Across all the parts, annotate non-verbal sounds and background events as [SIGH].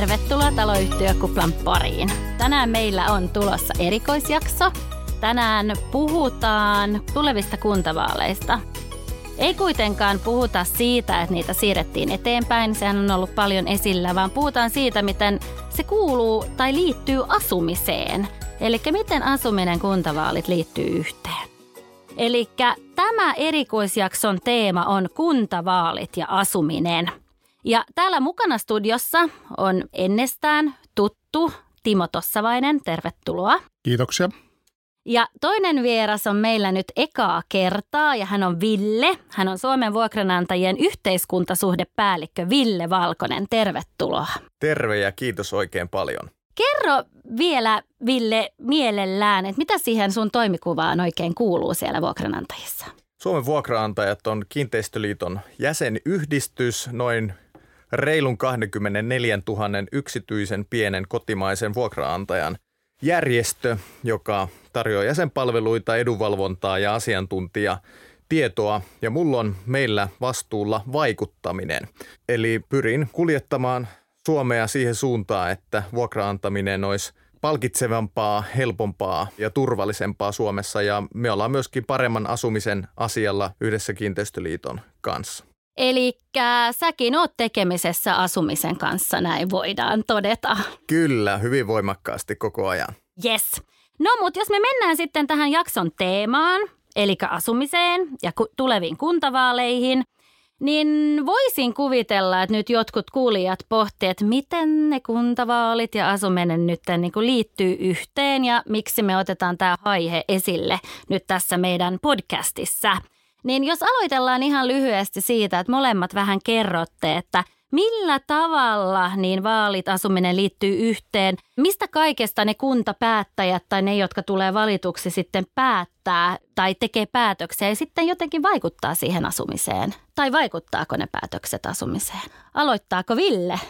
Tervetuloa taloyhtiökuplan pariin. Tänään meillä on tulossa erikoisjakso. Tänään puhutaan tulevista kuntavaaleista. Ei kuitenkaan puhuta siitä, että niitä siirrettiin eteenpäin, sehän on ollut paljon esillä, vaan puhutaan siitä, miten se kuuluu tai liittyy asumiseen. Eli miten asuminen kuntavaalit liittyy yhteen. Eli tämä erikoisjakson teema on kuntavaalit ja asuminen. Ja täällä mukana studiossa on ennestään tuttu Timo Tossavainen. Tervetuloa. Kiitoksia. Ja toinen vieras on meillä nyt ekaa kertaa ja hän on Ville. Hän on Suomen vuokranantajien yhteiskuntasuhdepäällikkö Ville Valkonen. Tervetuloa. Terve ja kiitos oikein paljon. Kerro vielä, Ville, mielellään, että mitä siihen sun toimikuvaan oikein kuuluu siellä vuokranantajissa? Suomen vuokraantajat on Kiinteistöliiton jäsenyhdistys, noin reilun 24 000 yksityisen pienen kotimaisen vuokraantajan järjestö, joka tarjoaa jäsenpalveluita, edunvalvontaa ja asiantuntija tietoa ja mulla on meillä vastuulla vaikuttaminen. Eli pyrin kuljettamaan Suomea siihen suuntaan, että vuokraantaminen olisi palkitsevampaa, helpompaa ja turvallisempaa Suomessa ja me ollaan myöskin paremman asumisen asialla yhdessä Kiinteistöliiton kanssa. Eli säkin oot tekemisessä asumisen kanssa, näin voidaan todeta. Kyllä, hyvin voimakkaasti koko ajan. Yes. No mutta jos me mennään sitten tähän jakson teemaan, eli asumiseen ja tuleviin kuntavaaleihin, niin voisin kuvitella, että nyt jotkut kuulijat pohtivat, että miten ne kuntavaalit ja asuminen nyt niin kuin liittyy yhteen ja miksi me otetaan tämä aihe esille nyt tässä meidän podcastissa. Niin jos aloitellaan ihan lyhyesti siitä, että molemmat vähän kerrotte, että millä tavalla niin vaalit, asuminen liittyy yhteen, mistä kaikesta ne kuntapäättäjät tai ne, jotka tulee valituksi sitten päättää tai tekee päätöksiä ja sitten jotenkin vaikuttaa siihen asumiseen? Tai vaikuttaako ne päätökset asumiseen? Aloittaako Ville?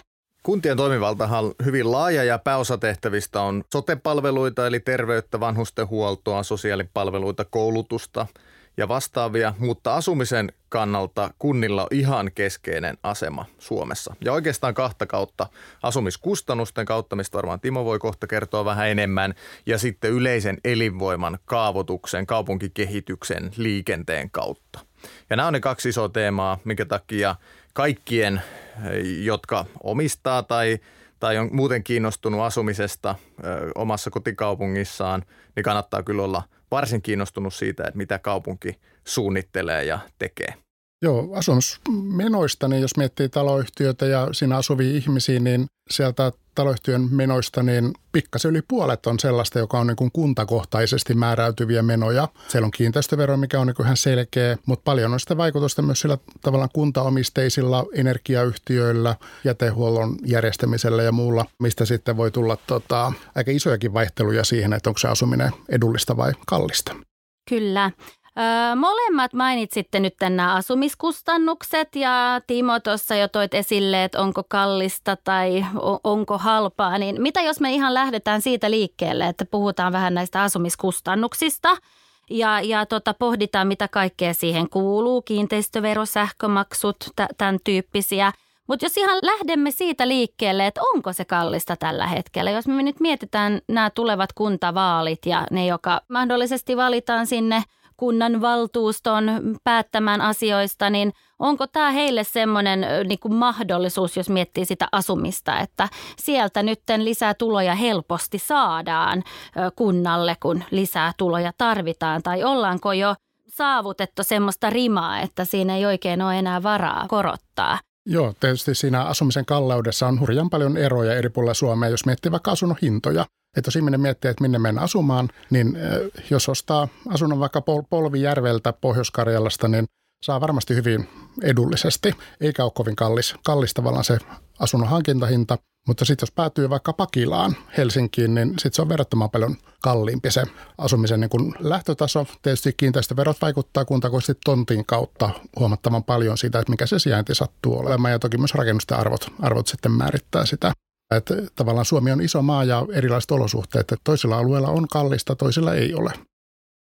Kuntien toimivaltahan on hyvin laaja ja pääosa tehtävistä on sotepalveluita eli terveyttä, vanhustenhuoltoa, sosiaalipalveluita, koulutusta – ja vastaavia, mutta asumisen kannalta kunnilla on ihan keskeinen asema Suomessa. Ja oikeastaan kahta kautta asumiskustannusten kautta, mistä varmaan Timo voi kohta kertoa vähän enemmän, ja sitten yleisen elinvoiman kaavoituksen, kaupunkikehityksen, liikenteen kautta. Ja nämä on ne kaksi isoa teemaa, minkä takia kaikkien, jotka omistaa tai tai on muuten kiinnostunut asumisesta ö, omassa kotikaupungissaan, niin kannattaa kyllä olla varsin kiinnostunut siitä, että mitä kaupunki suunnittelee ja tekee. Joo, asumismenoista, niin jos miettii taloyhtiötä ja siinä asuvia ihmisiä, niin sieltä taloyhtiön menoista, niin pikkasen yli puolet on sellaista, joka on niin kuin kuntakohtaisesti määräytyviä menoja. Siellä on kiinteistövero, mikä on niin kuin ihan selkeä, mutta paljon on sitä vaikutusta myös sillä tavallaan kuntaomisteisilla energiayhtiöillä, jätehuollon järjestämisellä ja muulla, mistä sitten voi tulla tota, aika isojakin vaihteluja siihen, että onko se asuminen edullista vai kallista. Kyllä. Öö, molemmat mainitsitte nyt nämä asumiskustannukset ja Timo tuossa jo toit esille, että onko kallista tai onko halpaa. Niin mitä jos me ihan lähdetään siitä liikkeelle, että puhutaan vähän näistä asumiskustannuksista ja, ja tota, pohditaan mitä kaikkea siihen kuuluu, kiinteistövero, sähkömaksut, tämän tyyppisiä. Mutta jos ihan lähdemme siitä liikkeelle, että onko se kallista tällä hetkellä, jos me nyt mietitään nämä tulevat kuntavaalit ja ne, joka mahdollisesti valitaan sinne – kunnan valtuuston päättämään asioista, niin onko tämä heille semmoinen niin kuin mahdollisuus, jos miettii sitä asumista, että sieltä nyt lisää tuloja helposti saadaan kunnalle, kun lisää tuloja tarvitaan, tai ollaanko jo saavutettu semmoista rimaa, että siinä ei oikein ole enää varaa korottaa? Joo, tietysti siinä asumisen kalleudessa on hurjan paljon eroja eri puolilla Suomea, jos miettii vaikka asunnon hintoja. Että jos ihminen miettii, että minne mennä asumaan, niin jos ostaa asunnon vaikka Polvijärveltä Pohjois-Karjalasta, niin saa varmasti hyvin edullisesti, eikä ole kovin kallis, kallis tavallaan se asunnon hankintahinta. Mutta sitten jos päätyy vaikka Pakilaan Helsinkiin, niin sitten se on verrattoman paljon kalliimpi se asumisen niin kun lähtötaso. Tietysti kiinteistöverot vaikuttaa kuntakoisesti tontin kautta huomattavan paljon siitä, että mikä se sijainti sattuu olemaan. Ja toki myös rakennusten arvot, arvot sitten määrittää sitä. Että tavallaan Suomi on iso maa ja erilaiset olosuhteet, että toisilla alueilla on kallista, toisilla ei ole.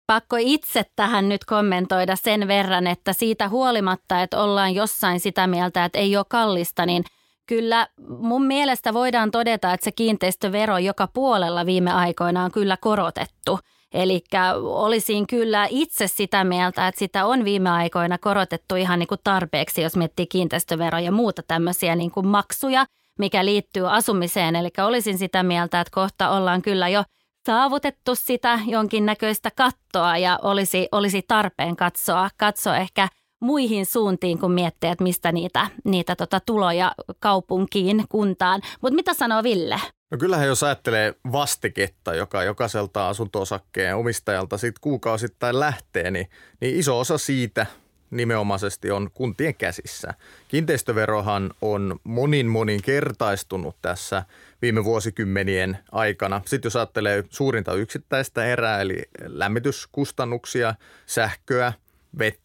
Pakko itse tähän nyt kommentoida sen verran, että siitä huolimatta, että ollaan jossain sitä mieltä, että ei ole kallista, niin kyllä mun mielestä voidaan todeta, että se kiinteistövero joka puolella viime aikoina on kyllä korotettu. Eli olisin kyllä itse sitä mieltä, että sitä on viime aikoina korotettu ihan niin kuin tarpeeksi, jos miettii kiinteistöveroja ja muuta tämmöisiä niin kuin maksuja, mikä liittyy asumiseen. Eli olisin sitä mieltä, että kohta ollaan kyllä jo saavutettu sitä jonkinnäköistä kattoa ja olisi, olisi tarpeen katsoa, katsoa ehkä muihin suuntiin, kun miettii, että mistä niitä, niitä tota tuloja kaupunkiin, kuntaan. Mutta mitä sanoo Ville? No kyllähän jos ajattelee vastiketta, joka jokaiselta asunto-osakkeen omistajalta sit kuukausittain lähtee, niin, niin iso osa siitä nimenomaisesti on kuntien käsissä. Kiinteistöverohan on monin monin kertaistunut tässä viime vuosikymmenien aikana. Sitten jos ajattelee suurinta yksittäistä erää, eli lämmityskustannuksia, sähköä, vettä,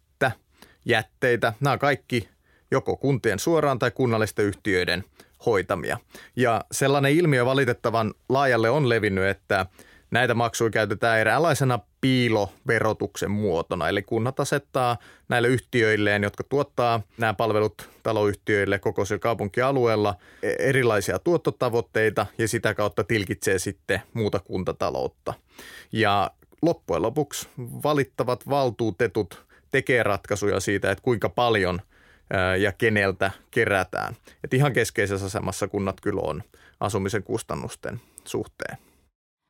jätteitä, nämä kaikki joko kuntien suoraan tai kunnallisten yhtiöiden – hoitamia. Ja sellainen ilmiö valitettavan laajalle on levinnyt, että näitä maksuja käytetään eräänlaisena piiloverotuksen muotona. Eli kunnat asettaa näille yhtiöilleen, jotka tuottaa nämä palvelut taloyhtiöille koko sillä kaupunkialueella e- erilaisia tuottotavoitteita ja sitä kautta tilkitsee sitten muuta kuntataloutta. Ja loppujen lopuksi valittavat valtuutetut tekee ratkaisuja siitä, että kuinka paljon – ja keneltä kerätään. Et ihan keskeisessä asemassa kunnat kyllä on asumisen kustannusten suhteen.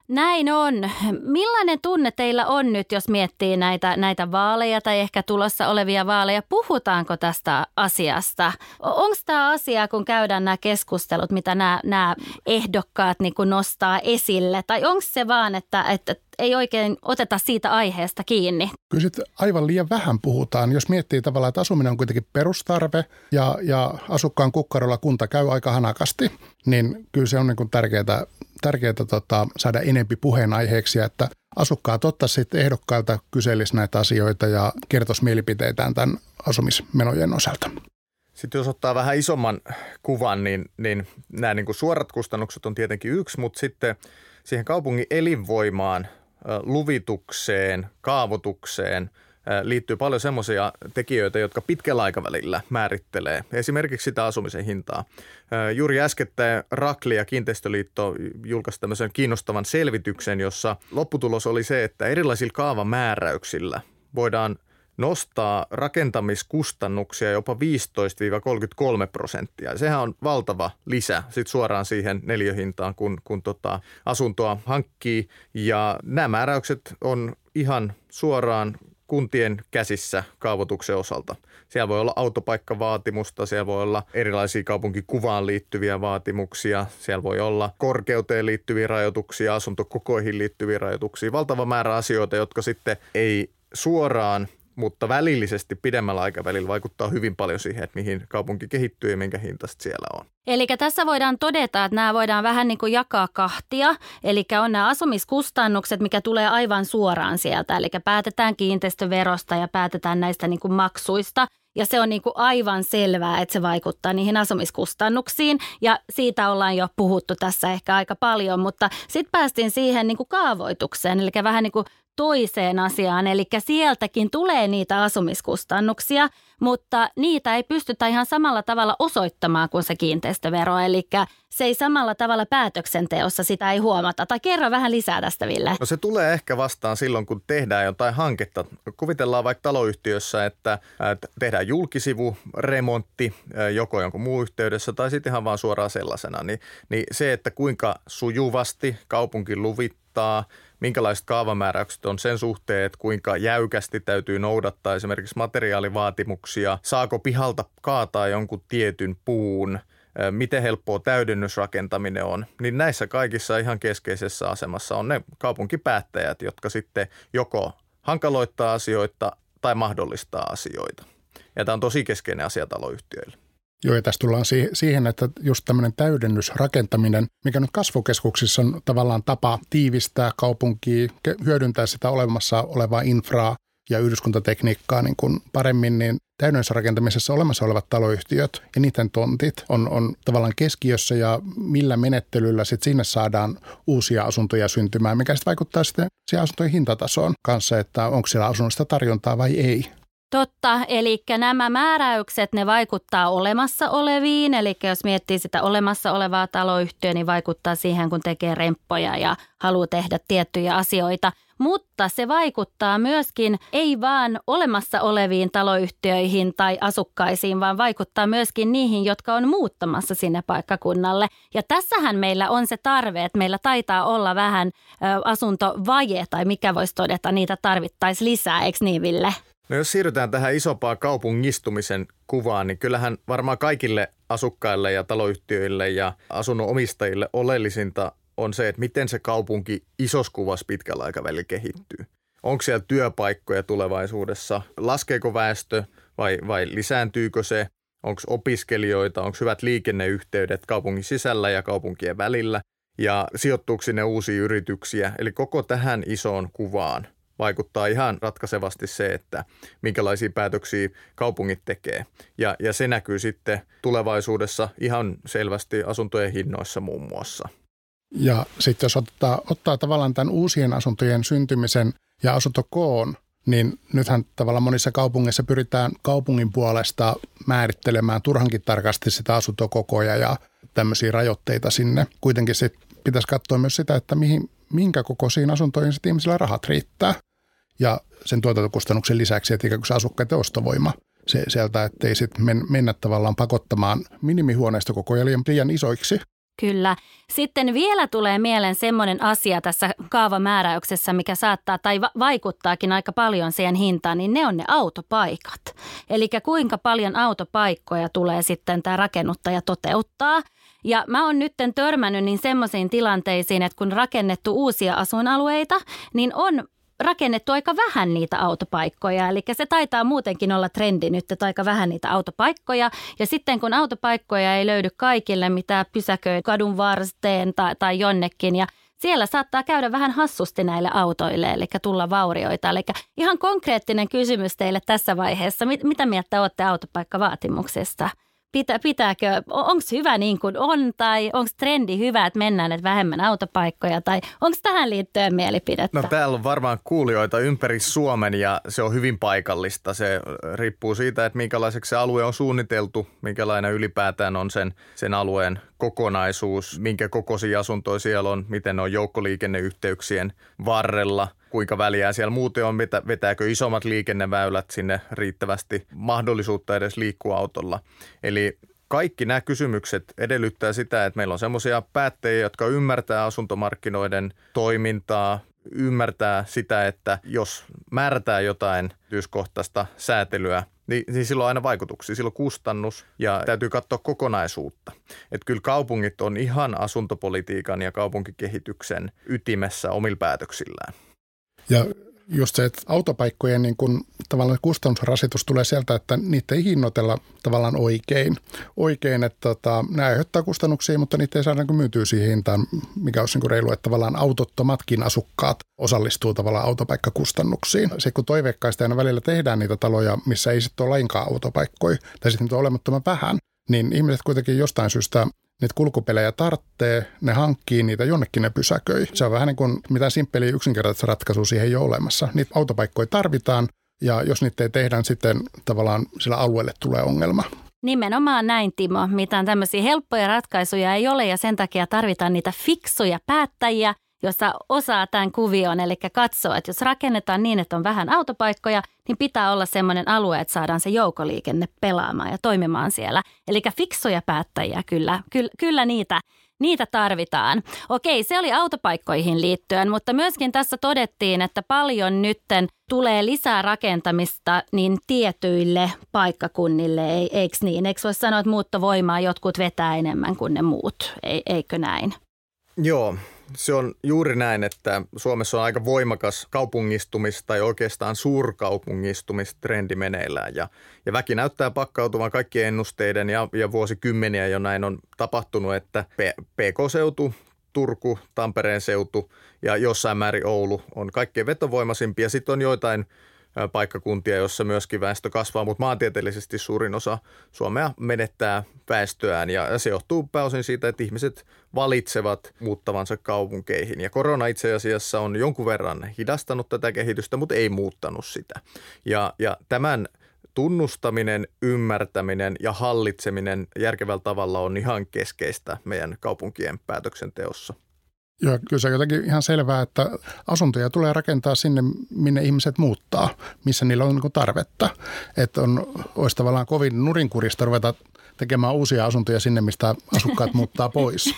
Näin on. Millainen tunne teillä on nyt, jos miettii näitä, näitä vaaleja tai ehkä tulossa olevia vaaleja? Puhutaanko tästä asiasta? Onko tämä asia, kun käydään nämä keskustelut, mitä nämä, nämä ehdokkaat niin nostaa esille? Tai onko se vaan, että, että ei oikein oteta siitä aiheesta kiinni. Kyllä sitten aivan liian vähän puhutaan. Jos miettii tavallaan, että asuminen on kuitenkin perustarve ja, ja asukkaan kukkarolla kunta käy aika hanakasti, niin kyllä se on niin tärkeää, tärkeää tota, saada enempi puheenaiheeksi, että asukkaat ottaisi sitten ehdokkailta kyselisi näitä asioita ja kertoisi mielipiteitään tämän asumismenojen osalta. Sitten jos ottaa vähän isomman kuvan, niin, niin nämä niin kuin suorat kustannukset on tietenkin yksi, mutta sitten siihen kaupungin elinvoimaan luvitukseen, kaavoitukseen liittyy paljon semmoisia tekijöitä, jotka pitkällä aikavälillä määrittelee esimerkiksi sitä asumisen hintaa. Juuri äskettäin Rakli ja Kiinteistöliitto julkaisi tämmöisen kiinnostavan selvityksen, jossa lopputulos oli se, että erilaisilla kaavamääräyksillä voidaan nostaa rakentamiskustannuksia jopa 15-33 prosenttia. Sehän on valtava lisä sit suoraan siihen neljöhintaan, kun, kun tota asuntoa hankkii. Ja nämä määräykset on ihan suoraan kuntien käsissä kaavoituksen osalta. Siellä voi olla autopaikkavaatimusta, siellä voi olla erilaisia kaupunkikuvaan liittyviä vaatimuksia, siellä voi olla korkeuteen liittyviä rajoituksia, asuntokokoihin liittyviä rajoituksia, valtava määrä asioita, jotka sitten ei suoraan mutta välillisesti pidemmällä aikavälillä vaikuttaa hyvin paljon siihen, että mihin kaupunki kehittyy ja minkä hinta siellä on. Eli tässä voidaan todeta, että nämä voidaan vähän niin kuin jakaa kahtia. Eli on nämä asumiskustannukset, mikä tulee aivan suoraan sieltä. Eli päätetään kiinteistöverosta ja päätetään näistä niin kuin maksuista. Ja se on niin kuin aivan selvää, että se vaikuttaa niihin asumiskustannuksiin. Ja siitä ollaan jo puhuttu tässä ehkä aika paljon, mutta sitten päästiin siihen niin kuin kaavoitukseen. Eli vähän niin kuin toiseen asiaan, eli sieltäkin tulee niitä asumiskustannuksia, mutta niitä ei pystytä ihan samalla tavalla osoittamaan kuin se kiinteistövero, eli se ei samalla tavalla päätöksenteossa sitä ei huomata. Tai kerro vähän lisää tästä, Ville. No se tulee ehkä vastaan silloin, kun tehdään jotain hanketta. Kuvitellaan vaikka taloyhtiössä, että tehdään julkisivu, remontti joko jonkun muun yhteydessä tai sitten ihan vaan suoraan sellaisena. Niin, niin se, että kuinka sujuvasti kaupunki luvittaa – minkälaiset kaavamääräykset on sen suhteen, että kuinka jäykästi täytyy noudattaa esimerkiksi materiaalivaatimuksia, saako pihalta kaataa jonkun tietyn puun, miten helppoa täydennysrakentaminen on, niin näissä kaikissa ihan keskeisessä asemassa on ne kaupunkipäättäjät, jotka sitten joko hankaloittaa asioita tai mahdollistaa asioita. Ja tämä on tosi keskeinen asia taloyhtiöille. Joo, ja tässä tullaan siihen, että just tämmöinen täydennysrakentaminen, mikä nyt kasvukeskuksissa on tavallaan tapa tiivistää kaupunkia, hyödyntää sitä olemassa olevaa infraa ja yhdyskuntatekniikkaa niin kuin paremmin, niin täydennysrakentamisessa olemassa olevat taloyhtiöt ja niiden tontit on, on tavallaan keskiössä ja millä menettelyllä sitten sinne saadaan uusia asuntoja syntymään, mikä sitten vaikuttaa sitten siihen asuntojen hintatasoon kanssa, että onko siellä asunnosta tarjontaa vai ei. Totta, eli nämä määräykset, ne vaikuttaa olemassa oleviin, eli jos miettii sitä olemassa olevaa taloyhtiöä, niin vaikuttaa siihen, kun tekee remppoja ja haluaa tehdä tiettyjä asioita. Mutta se vaikuttaa myöskin ei vaan olemassa oleviin taloyhtiöihin tai asukkaisiin, vaan vaikuttaa myöskin niihin, jotka on muuttamassa sinne paikkakunnalle. Ja tässähän meillä on se tarve, että meillä taitaa olla vähän asuntovaje tai mikä voisi todeta, niitä tarvittaisiin lisää, eikö niin Ville? No jos siirrytään tähän isompaan kaupungistumisen kuvaan, niin kyllähän varmaan kaikille asukkaille ja taloyhtiöille ja asunnon omistajille oleellisinta on se, että miten se kaupunki isossa kuvassa pitkällä aikavälillä kehittyy. Onko siellä työpaikkoja tulevaisuudessa? Laskeeko väestö vai, vai lisääntyykö se? Onko opiskelijoita? Onko hyvät liikenneyhteydet kaupungin sisällä ja kaupunkien välillä? Ja sijoittuuko sinne uusia yrityksiä? Eli koko tähän isoon kuvaan vaikuttaa ihan ratkaisevasti se, että minkälaisia päätöksiä kaupungit tekee. Ja, ja se näkyy sitten tulevaisuudessa ihan selvästi asuntojen hinnoissa muun muassa. Ja sitten jos ottaa, ottaa tavallaan tämän uusien asuntojen syntymisen ja asuntokoon, niin nythän tavallaan monissa kaupungeissa pyritään kaupungin puolesta määrittelemään turhankin tarkasti sitä asuntokokoja ja tämmöisiä rajoitteita sinne. Kuitenkin sitten pitäisi katsoa myös sitä, että mihin, minkä kokoisiin asuntoihin sitten ihmisillä rahat riittää. Ja sen tuotantokustannuksen lisäksi, että ikään kuin se asukkaiden ostovoima se, sieltä, ettei sitten men, mennä tavallaan pakottamaan minimihuoneistokokoja liian, liian isoiksi. Kyllä. Sitten vielä tulee mieleen semmoinen asia tässä kaavamääräyksessä, mikä saattaa tai va- vaikuttaakin aika paljon siihen hintaan, niin ne on ne autopaikat. Eli kuinka paljon autopaikkoja tulee sitten tämä rakennuttaja toteuttaa. Ja mä oon nyt törmännyt niin semmoisiin tilanteisiin, että kun rakennettu uusia asuinalueita, niin on rakennettu aika vähän niitä autopaikkoja. Eli se taitaa muutenkin olla trendi nyt, että aika vähän niitä autopaikkoja. Ja sitten kun autopaikkoja ei löydy kaikille, mitä pysäköi kadun varsteen tai, tai jonnekin ja siellä saattaa käydä vähän hassusti näille autoille, eli tulla vaurioita. Eli ihan konkreettinen kysymys teille tässä vaiheessa. Mitä mieltä olette autopaikkavaatimuksesta? Pitä, pitääkö, onko hyvä niin kuin on tai onko trendi hyvä, että mennään että vähemmän autopaikkoja tai onko tähän liittyen mielipidettä? No täällä on varmaan kuulijoita ympäri Suomen ja se on hyvin paikallista. Se riippuu siitä, että minkälaiseksi se alue on suunniteltu, minkälainen ylipäätään on sen, sen alueen kokonaisuus, minkä kokoisia asuntoja siellä on, miten ne on joukkoliikenneyhteyksien varrella – kuinka väliä siellä muuten on, vetääkö isommat liikenneväylät sinne riittävästi mahdollisuutta edes liikkua autolla. Eli kaikki nämä kysymykset edellyttää sitä, että meillä on semmoisia päättäjiä, jotka ymmärtää asuntomarkkinoiden toimintaa, ymmärtää sitä, että jos määrätään jotain tyyskohtaista säätelyä, niin, niin silloin on aina vaikutuksia. Silloin kustannus ja täytyy katsoa kokonaisuutta. Että kyllä kaupungit on ihan asuntopolitiikan ja kaupunkikehityksen ytimessä omilla päätöksillään. Ja just se, että autopaikkojen niin kun, tavallaan kustannusrasitus tulee sieltä, että niitä ei hinnoitella tavallaan oikein. Oikein, että tota, nämä aiheuttaa kustannuksia, mutta niitä ei saada niin myytyä siihen hintaan, mikä olisi niin reilu, että tavallaan autottomatkin asukkaat osallistuu tavallaan autopaikkakustannuksiin. Se, kun toiveikkaista aina välillä tehdään niitä taloja, missä ei sitten ole lainkaan autopaikkoja, tai sitten on olemattoman vähän, niin ihmiset kuitenkin jostain syystä niitä kulkupelejä tarttee, ne hankkii niitä, jonnekin ne pysäköi. Se on vähän niin kuin mitä simppeliä yksinkertaista ratkaisua siihen ei ole olemassa. Niitä autopaikkoja tarvitaan ja jos niitä ei tehdä, niin sitten tavallaan sillä alueelle tulee ongelma. Nimenomaan näin, Timo. Mitään tämmöisiä helppoja ratkaisuja ei ole ja sen takia tarvitaan niitä fiksuja päättäjiä, jossa osaa tämän kuvion, eli katsoo, että jos rakennetaan niin, että on vähän autopaikkoja, niin pitää olla semmoinen alue, että saadaan se joukoliikenne pelaamaan ja toimimaan siellä. Eli fiksoja päättäjiä kyllä, kyllä, kyllä niitä, niitä tarvitaan. Okei, se oli autopaikkoihin liittyen, mutta myöskin tässä todettiin, että paljon nytten tulee lisää rakentamista niin tietyille paikkakunnille, eikö niin? Eikö voisi sanoa, että muuttovoimaa jotkut vetää enemmän kuin ne muut, eikö näin? Joo, se on juuri näin, että Suomessa on aika voimakas kaupungistumis- tai oikeastaan suurkaupungistumistrendi meneillään. Ja, ja väki näyttää pakkautuvan kaikkien ennusteiden ja, ja vuosikymmeniä jo näin on tapahtunut, että PK-seutu, Turku, Tampereen seutu ja jossain määrin Oulu on kaikkein vetovoimaisimpia. Sitten on joitain paikkakuntia, jossa myöskin väestö kasvaa, mutta maantieteellisesti suurin osa Suomea menettää väestöään ja se johtuu pääosin siitä, että ihmiset valitsevat muuttavansa kaupunkeihin. Ja korona itse asiassa on jonkun verran hidastanut tätä kehitystä, mutta ei muuttanut sitä. Ja, ja tämän tunnustaminen, ymmärtäminen ja hallitseminen järkevällä tavalla on ihan keskeistä meidän kaupunkien päätöksenteossa. Joo, kyllä se on jotenkin ihan selvää, että asuntoja tulee rakentaa sinne, minne ihmiset muuttaa, missä niillä on niin tarvetta. Että on, olisi tavallaan kovin nurinkurista ruveta tekemään uusia asuntoja sinne, mistä asukkaat muuttaa pois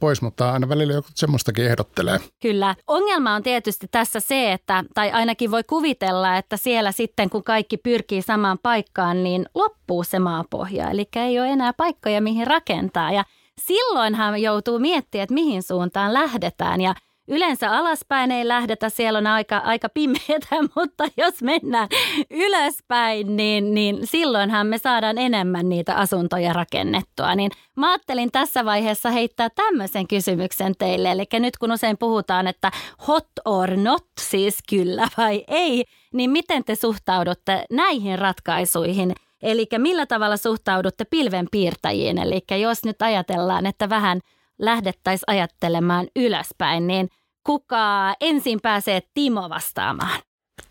pois, mutta aina välillä joku semmoistakin ehdottelee. Kyllä. Ongelma on tietysti tässä se, että, tai ainakin voi kuvitella, että siellä sitten kun kaikki pyrkii samaan paikkaan, niin loppuu se maapohja. Eli ei ole enää paikkoja, mihin rakentaa. Ja silloinhan joutuu miettimään, että mihin suuntaan lähdetään. Ja Yleensä alaspäin ei lähdetä, siellä on aika, aika pimeätä, [LAUGHS] mutta jos mennään ylöspäin, niin, niin silloinhan me saadaan enemmän niitä asuntoja rakennettua. Niin mä ajattelin tässä vaiheessa heittää tämmöisen kysymyksen teille. Eli nyt kun usein puhutaan, että hot or not, siis kyllä vai ei, niin miten te suhtaudutte näihin ratkaisuihin – Eli millä tavalla suhtaudutte pilvenpiirtäjiin? Eli jos nyt ajatellaan, että vähän lähdettäisiin ajattelemaan ylöspäin, niin kuka ensin pääsee Timo vastaamaan?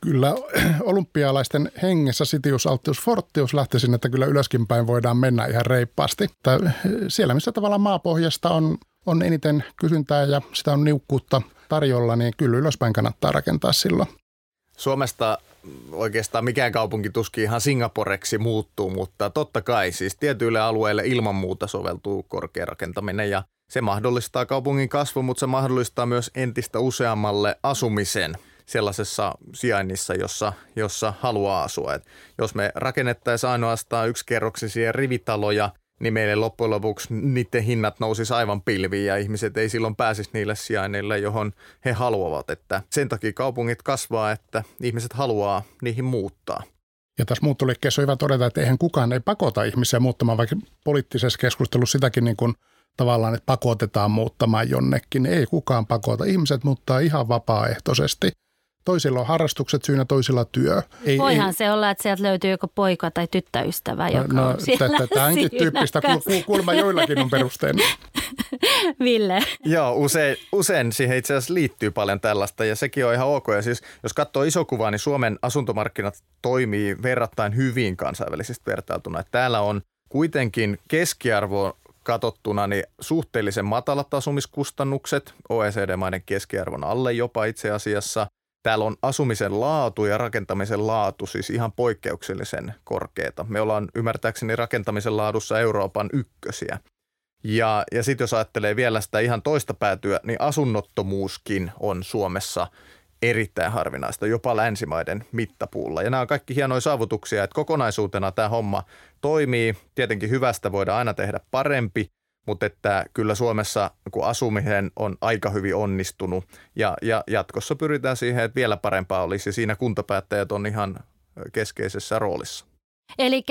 Kyllä olympialaisten hengessä Sitius Altius Fortius lähtisin, että kyllä ylöskin päin voidaan mennä ihan reippaasti. Tai siellä, missä tavallaan maapohjasta on, on eniten kysyntää ja sitä on niukkuutta tarjolla, niin kyllä ylöspäin kannattaa rakentaa silloin. Suomesta oikeastaan mikään kaupunki tuskin ihan Singaporeksi muuttuu, mutta totta kai siis tietyille alueille ilman muuta soveltuu korkea rakentaminen ja se mahdollistaa kaupungin kasvun, mutta se mahdollistaa myös entistä useammalle asumisen sellaisessa sijainnissa, jossa, jossa haluaa asua. Et jos me rakennettaisiin ainoastaan yksikerroksisia rivitaloja – niin meille loppujen lopuksi niiden hinnat nousisi aivan pilviin ja ihmiset ei silloin pääsisi niille sijainneille, johon he haluavat. Että sen takia kaupungit kasvaa, että ihmiset haluaa niihin muuttaa. Ja tässä muuttoliikkeessä on hyvä todeta, että eihän kukaan ei pakota ihmisiä muuttamaan, vaikka poliittisessa keskustelussa sitäkin niin kuin tavallaan, että pakotetaan muuttamaan jonnekin. Ei kukaan pakota. Ihmiset muuttaa ihan vapaaehtoisesti – Toisilla on harrastukset syynä, toisilla työ. Ei, Voihan ei, se olla, että sieltä löytyy joko poika tai tyttöystävä, joka no, on siellä Tämänkin tyyppistä kuulemma joillakin on perusteena. [LAUGHS] Ville. Joo, usein, usein siihen itse asiassa liittyy paljon tällaista ja sekin on ihan ok. Ja siis, jos katsoo iso kuvaa, niin Suomen asuntomarkkinat toimii verrattain hyvin kansainvälisesti vertailtuna. Että täällä on kuitenkin keskiarvo katsottuna niin suhteellisen matalat asumiskustannukset, OECD-maiden keskiarvon alle jopa itse asiassa. Täällä on asumisen laatu ja rakentamisen laatu siis ihan poikkeuksellisen korkeita. Me ollaan ymmärtääkseni rakentamisen laadussa Euroopan ykkösiä. Ja, ja sitten jos ajattelee vielä sitä ihan toista päätyä, niin asunnottomuuskin on Suomessa erittäin harvinaista, jopa länsimaiden mittapuulla. Ja nämä on kaikki hienoja saavutuksia, että kokonaisuutena tämä homma toimii. Tietenkin hyvästä voidaan aina tehdä parempi, mutta että kyllä Suomessa kun asuminen on aika hyvin onnistunut ja, ja jatkossa pyritään siihen, että vielä parempaa olisi siinä kuntapäättäjät on ihan keskeisessä roolissa. Eli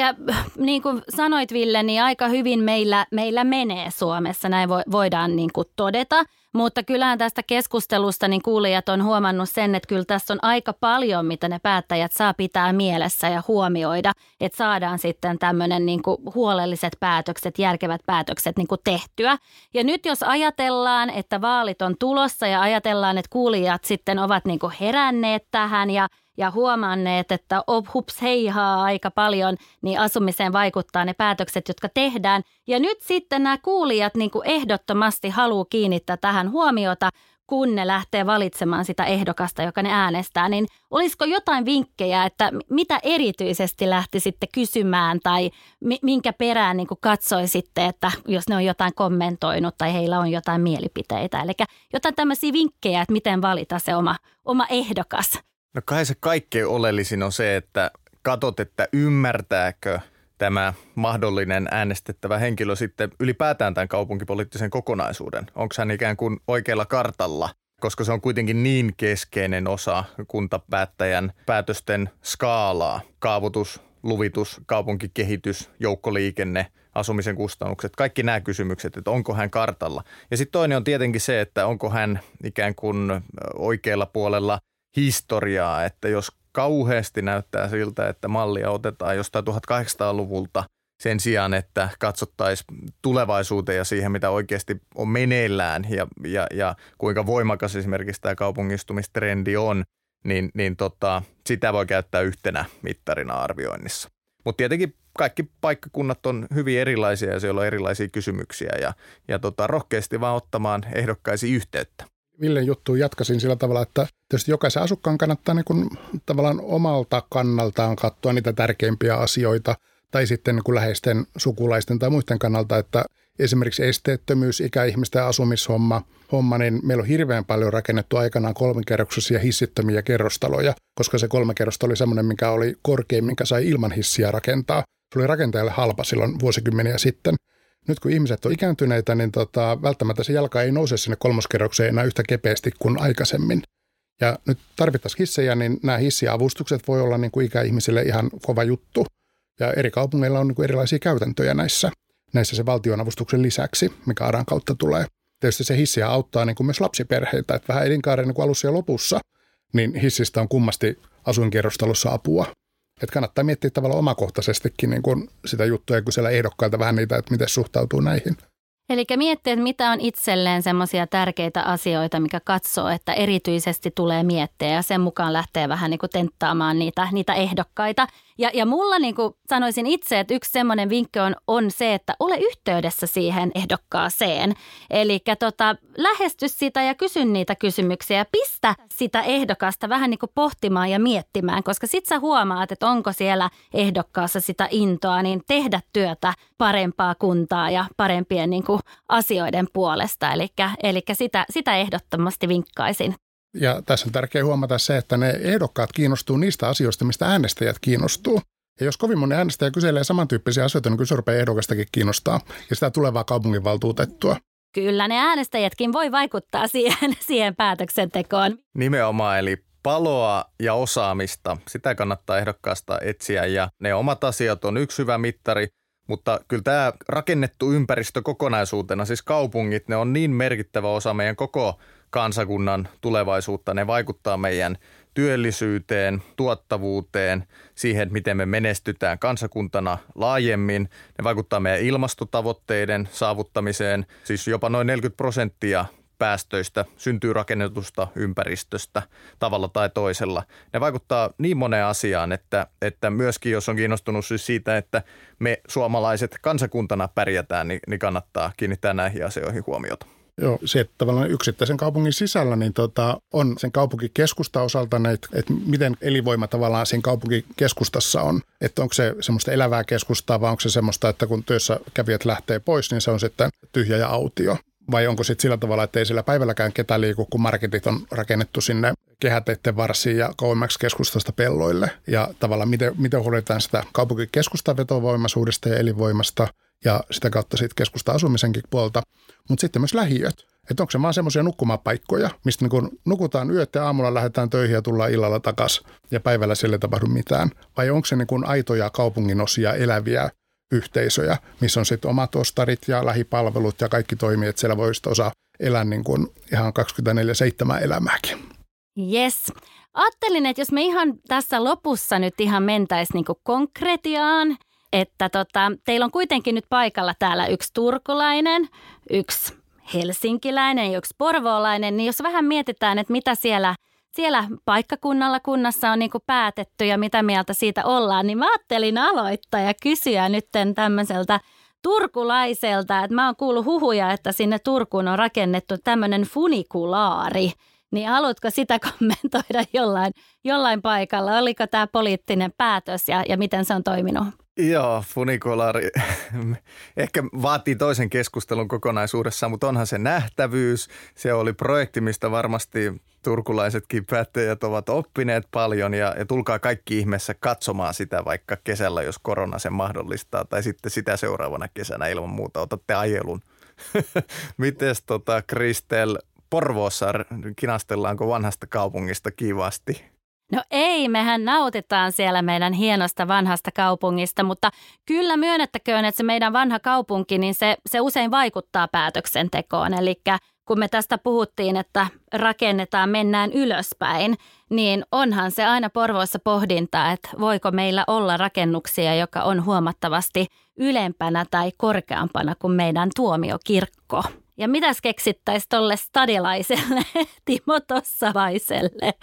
niin kuin sanoit Ville, niin aika hyvin meillä, meillä menee Suomessa, näin voidaan niin kuin todeta. Mutta kyllähän tästä keskustelusta niin kuulijat on huomannut sen, että kyllä tässä on aika paljon, mitä ne päättäjät saa pitää mielessä ja huomioida, että saadaan sitten tämmöinen niin kuin huolelliset päätökset, järkevät päätökset niin kuin tehtyä. Ja nyt jos ajatellaan, että vaalit on tulossa ja ajatellaan, että kuulijat sitten ovat niin kuin heränneet tähän ja – ja huomanneet, että op, hups heihaa aika paljon, niin asumiseen vaikuttaa ne päätökset, jotka tehdään. Ja nyt sitten nämä kuulijat niin kuin ehdottomasti haluaa kiinnittää tähän huomiota, kun ne lähtee valitsemaan sitä ehdokasta, joka ne äänestää, niin olisiko jotain vinkkejä, että mitä erityisesti lähti sitten kysymään tai minkä perään niin katsoisitte, että jos ne on jotain kommentoinut tai heillä on jotain mielipiteitä. Eli jotain tämmöisiä vinkkejä, että miten valita se oma, oma ehdokas. No kai se kaikkein oleellisin on se, että katot, että ymmärtääkö tämä mahdollinen äänestettävä henkilö sitten ylipäätään tämän kaupunkipoliittisen kokonaisuuden. Onko hän ikään kuin oikealla kartalla, koska se on kuitenkin niin keskeinen osa kuntapäättäjän päätösten skaalaa. Kaavoitus, luvitus, kaupunkikehitys, joukkoliikenne, asumisen kustannukset, kaikki nämä kysymykset, että onko hän kartalla. Ja sitten toinen on tietenkin se, että onko hän ikään kuin oikealla puolella historiaa, että jos kauheasti näyttää siltä, että mallia otetaan jostain 1800-luvulta sen sijaan, että katsottaisiin tulevaisuuteen ja siihen, mitä oikeasti on meneillään ja, ja, ja kuinka voimakas esimerkiksi tämä kaupungistumistrendi on, niin, niin tota, sitä voi käyttää yhtenä mittarina arvioinnissa. Mutta tietenkin kaikki paikkakunnat on hyvin erilaisia ja siellä on erilaisia kysymyksiä ja, ja tota, rohkeasti vaan ottamaan ehdokkaisiin yhteyttä. Villen juttu jatkaisin sillä tavalla, että tietysti jokaisen asukkaan kannattaa niin kuin tavallaan omalta kannaltaan katsoa niitä tärkeimpiä asioita tai sitten niin kuin läheisten sukulaisten tai muiden kannalta, että esimerkiksi esteettömyys, ikäihmisten asumishomma, homma, niin meillä on hirveän paljon rakennettu aikanaan kolmikerroksisia hissittömiä kerrostaloja, koska se kolme kerrosta oli semmoinen, mikä oli korkein, minkä sai ilman hissiä rakentaa. Se oli rakentajalle halpa silloin vuosikymmeniä sitten. Nyt kun ihmiset on ikääntyneitä, niin tota, välttämättä se jalka ei nouse sinne kolmoskerrokseen enää yhtä kepeästi kuin aikaisemmin. Ja nyt tarvittaisiin hissejä, niin nämä hissiavustukset voi olla niin kuin ikäihmisille ihan kova juttu. Ja eri kaupungeilla on niin kuin erilaisia käytäntöjä näissä, näissä se valtionavustuksen lisäksi, mikä ARAN kautta tulee. Tietysti se hissiä auttaa niin kuin myös lapsiperheiltä, että vähän elinkaaren niin kuin alussa ja lopussa, niin hissistä on kummasti asuinkerrostalossa apua. Että kannattaa miettiä tavallaan omakohtaisestikin niin kuin sitä juttua ja kysellä ehdokkailta vähän niitä, että miten suhtautuu näihin. Eli miettiä, että mitä on itselleen semmoisia tärkeitä asioita, mikä katsoo, että erityisesti tulee miettiä ja sen mukaan lähtee vähän niin kuin tenttaamaan niitä, niitä ehdokkaita. Ja, ja mulla niin kuin sanoisin itse, että yksi semmoinen vinkki on, on se, että ole yhteydessä siihen ehdokkaaseen. Eli tota, lähesty sitä ja kysy niitä kysymyksiä ja pistä sitä ehdokasta vähän niin kuin pohtimaan ja miettimään, koska sit sä huomaat, että onko siellä ehdokkaassa sitä intoa, niin tehdä työtä parempaa kuntaa ja parempien niin kuin asioiden puolesta. Eli, eli sitä, sitä ehdottomasti vinkkaisin. Ja tässä on tärkeää huomata se, että ne ehdokkaat kiinnostuu niistä asioista, mistä äänestäjät kiinnostuu. Ja jos kovin moni äänestäjä kyselee samantyyppisiä asioita, niin kyllä se rupeaa ehdokastakin kiinnostaa ja sitä tulevaa kaupunginvaltuutettua. Kyllä ne äänestäjätkin voi vaikuttaa [LAUGHS] siihen, siihen päätöksentekoon. Nimenomaan, eli paloa ja osaamista, sitä kannattaa ehdokkaasta etsiä ja ne omat asiat on yksi hyvä mittari, mutta kyllä tämä rakennettu ympäristö kokonaisuutena, siis kaupungit, ne on niin merkittävä osa meidän koko kansakunnan tulevaisuutta. Ne vaikuttaa meidän työllisyyteen, tuottavuuteen, siihen, miten me menestytään kansakuntana laajemmin. Ne vaikuttaa meidän ilmastotavoitteiden saavuttamiseen, siis jopa noin 40 prosenttia päästöistä syntyy rakennetusta ympäristöstä tavalla tai toisella. Ne vaikuttaa niin moneen asiaan, että, että myöskin jos on kiinnostunut siis siitä, että me suomalaiset kansakuntana pärjätään, niin, niin kannattaa kiinnittää näihin asioihin huomiota. Joo, se, että tavallaan yksittäisen kaupungin sisällä niin tota, on sen kaupunkikeskusta osalta, että, että miten elinvoima tavallaan siinä kaupunkikeskustassa on. Että onko se semmoista elävää keskustaa vai onko se semmoista, että kun työssä kävijät lähtee pois, niin se on sitten tyhjä ja autio. Vai onko sitten sillä tavalla, että ei sillä päivälläkään ketä liiku, kun marketit on rakennettu sinne kehäteiden varsiin ja kauemmaksi keskustasta pelloille. Ja tavallaan miten, miten huolehditaan sitä kaupunkikeskustan vetovoimaisuudesta ja elinvoimasta ja sitä kautta sitten keskusta asumisenkin puolta mutta sitten myös lähiöt. Että onko se vaan semmoisia nukkumapaikkoja, mistä niin nukutaan yöt ja aamulla lähdetään töihin ja tullaan illalla takaisin ja päivällä sille ei tapahdu mitään. Vai onko se niin kuin aitoja kaupungin osia eläviä yhteisöjä, missä on sitten omat ostarit ja lähipalvelut ja kaikki toimii, että siellä voi osa elää niin kuin ihan 24-7 elämääkin. Yes. Ajattelin, että jos me ihan tässä lopussa nyt ihan mentäisiin niin konkretiaan, että tota, teillä on kuitenkin nyt paikalla täällä yksi turkulainen, yksi helsinkiläinen ja yksi porvoolainen, niin jos vähän mietitään, että mitä siellä, siellä paikkakunnalla kunnassa on niin kuin päätetty ja mitä mieltä siitä ollaan, niin mä ajattelin aloittaa ja kysyä nyt tämmöiseltä turkulaiselta, että mä oon kuullut huhuja, että sinne Turkuun on rakennettu tämmöinen funikulaari. Niin haluatko sitä [LAUGHS] kommentoida jollain, jollain paikalla? Oliko tämä poliittinen päätös ja, ja miten se on toiminut? Joo, funikulari [LAUGHS] ehkä vaatii toisen keskustelun kokonaisuudessaan, mutta onhan se nähtävyys. Se oli projekti, mistä varmasti turkulaisetkin päättäjät ovat oppineet paljon ja, ja tulkaa kaikki ihmeessä katsomaan sitä vaikka kesällä, jos korona sen mahdollistaa tai sitten sitä seuraavana kesänä ilman muuta otatte ajelun. [LAUGHS] Mites tota Kristel, Porvoossa kinastellaanko vanhasta kaupungista kivasti? No ei, mehän nautitaan siellä meidän hienosta vanhasta kaupungista, mutta kyllä myönnettäköön, että se meidän vanha kaupunki, niin se, se usein vaikuttaa päätöksentekoon. Eli kun me tästä puhuttiin, että rakennetaan, mennään ylöspäin, niin onhan se aina Porvoossa pohdintaa, että voiko meillä olla rakennuksia, joka on huomattavasti ylempänä tai korkeampana kuin meidän tuomiokirkko. Ja mitäs keksittäisiin tolle stadilaiselle [LAUGHS] Timo Tossavaiselle?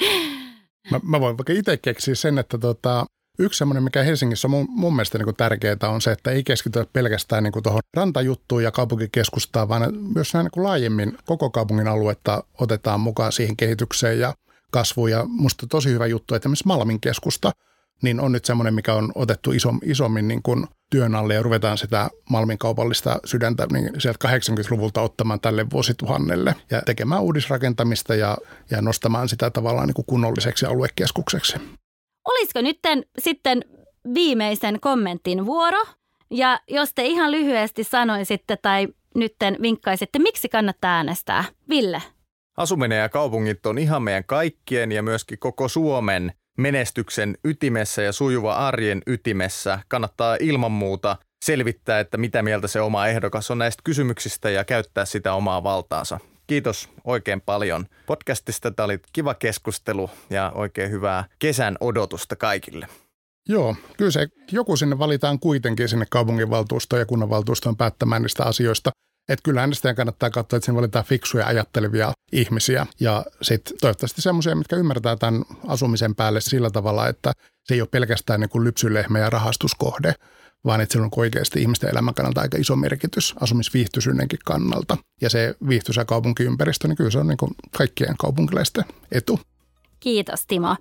Mä, mä voin vaikka itse keksiä sen, että tota, Yksi semmoinen, mikä Helsingissä on mun, mun mielestä niin tärkeää, on se, että ei keskitytä pelkästään niin tuohon rantajuttuun ja kaupunkikeskustaan, vaan myös näin niin laajemmin koko kaupungin aluetta otetaan mukaan siihen kehitykseen ja kasvuun. Ja musta tosi hyvä juttu, että esimerkiksi Malmin keskusta niin on nyt semmoinen, mikä on otettu isom, isommin niin kuin työn alle ja ruvetaan sitä Malmin kaupallista sydäntä niin sieltä 80-luvulta ottamaan tälle vuosituhannelle ja tekemään uudisrakentamista ja, ja nostamaan sitä tavallaan niin kuin kunnolliseksi aluekeskukseksi. Olisiko nyt sitten viimeisen kommentin vuoro? Ja jos te ihan lyhyesti sanoisitte tai nytten vinkkaisitte, miksi kannattaa äänestää? Ville? Asuminen ja kaupungit on ihan meidän kaikkien ja myöskin koko Suomen menestyksen ytimessä ja sujuva arjen ytimessä. Kannattaa ilman muuta selvittää, että mitä mieltä se oma ehdokas on näistä kysymyksistä ja käyttää sitä omaa valtaansa. Kiitos oikein paljon podcastista. Tämä oli kiva keskustelu ja oikein hyvää kesän odotusta kaikille. Joo, kyllä se joku sinne valitaan kuitenkin sinne kaupunginvaltuustoon ja kunnanvaltuustoon päättämään niistä asioista. Että kyllä äänestäjän kannattaa katsoa, että sinne valitaan fiksuja ajattelevia ihmisiä ja sitten toivottavasti semmoisia, mitkä ymmärtää tämän asumisen päälle sillä tavalla, että se ei ole pelkästään niin kuin lypsylehmä ja rahastuskohde, vaan että sillä on oikeasti ihmisten elämän kannalta aika iso merkitys asumisviihtyisynnenkin kannalta. Ja se viihtyisä kaupunkiympäristö, niin kyllä se on niin kuin kaikkien kaupunkilaisten etu. Kiitos Timo.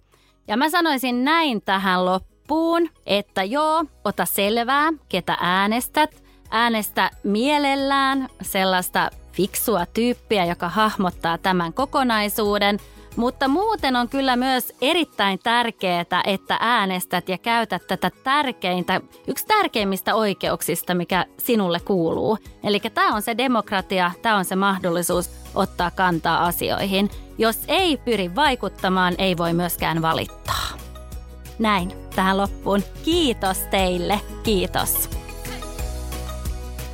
Ja mä sanoisin näin tähän loppuun, että joo, ota selvää, ketä äänestät. Äänestä mielellään sellaista fiksua tyyppiä, joka hahmottaa tämän kokonaisuuden – mutta muuten on kyllä myös erittäin tärkeää, että äänestät ja käytät tätä tärkeintä, yksi tärkeimmistä oikeuksista, mikä sinulle kuuluu. Eli tämä on se demokratia, tämä on se mahdollisuus ottaa kantaa asioihin. Jos ei pyri vaikuttamaan, ei voi myöskään valittaa. Näin, tähän loppuun. Kiitos teille, kiitos.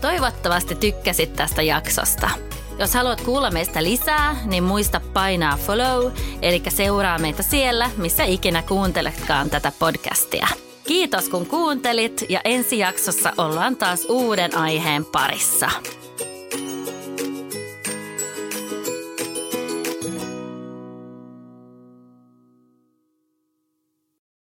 Toivottavasti tykkäsit tästä jaksosta. Jos haluat kuulla meistä lisää, niin muista painaa follow, eli seuraa meitä siellä, missä ikinä kuunteletkaan tätä podcastia. Kiitos kun kuuntelit ja ensi jaksossa ollaan taas uuden aiheen parissa.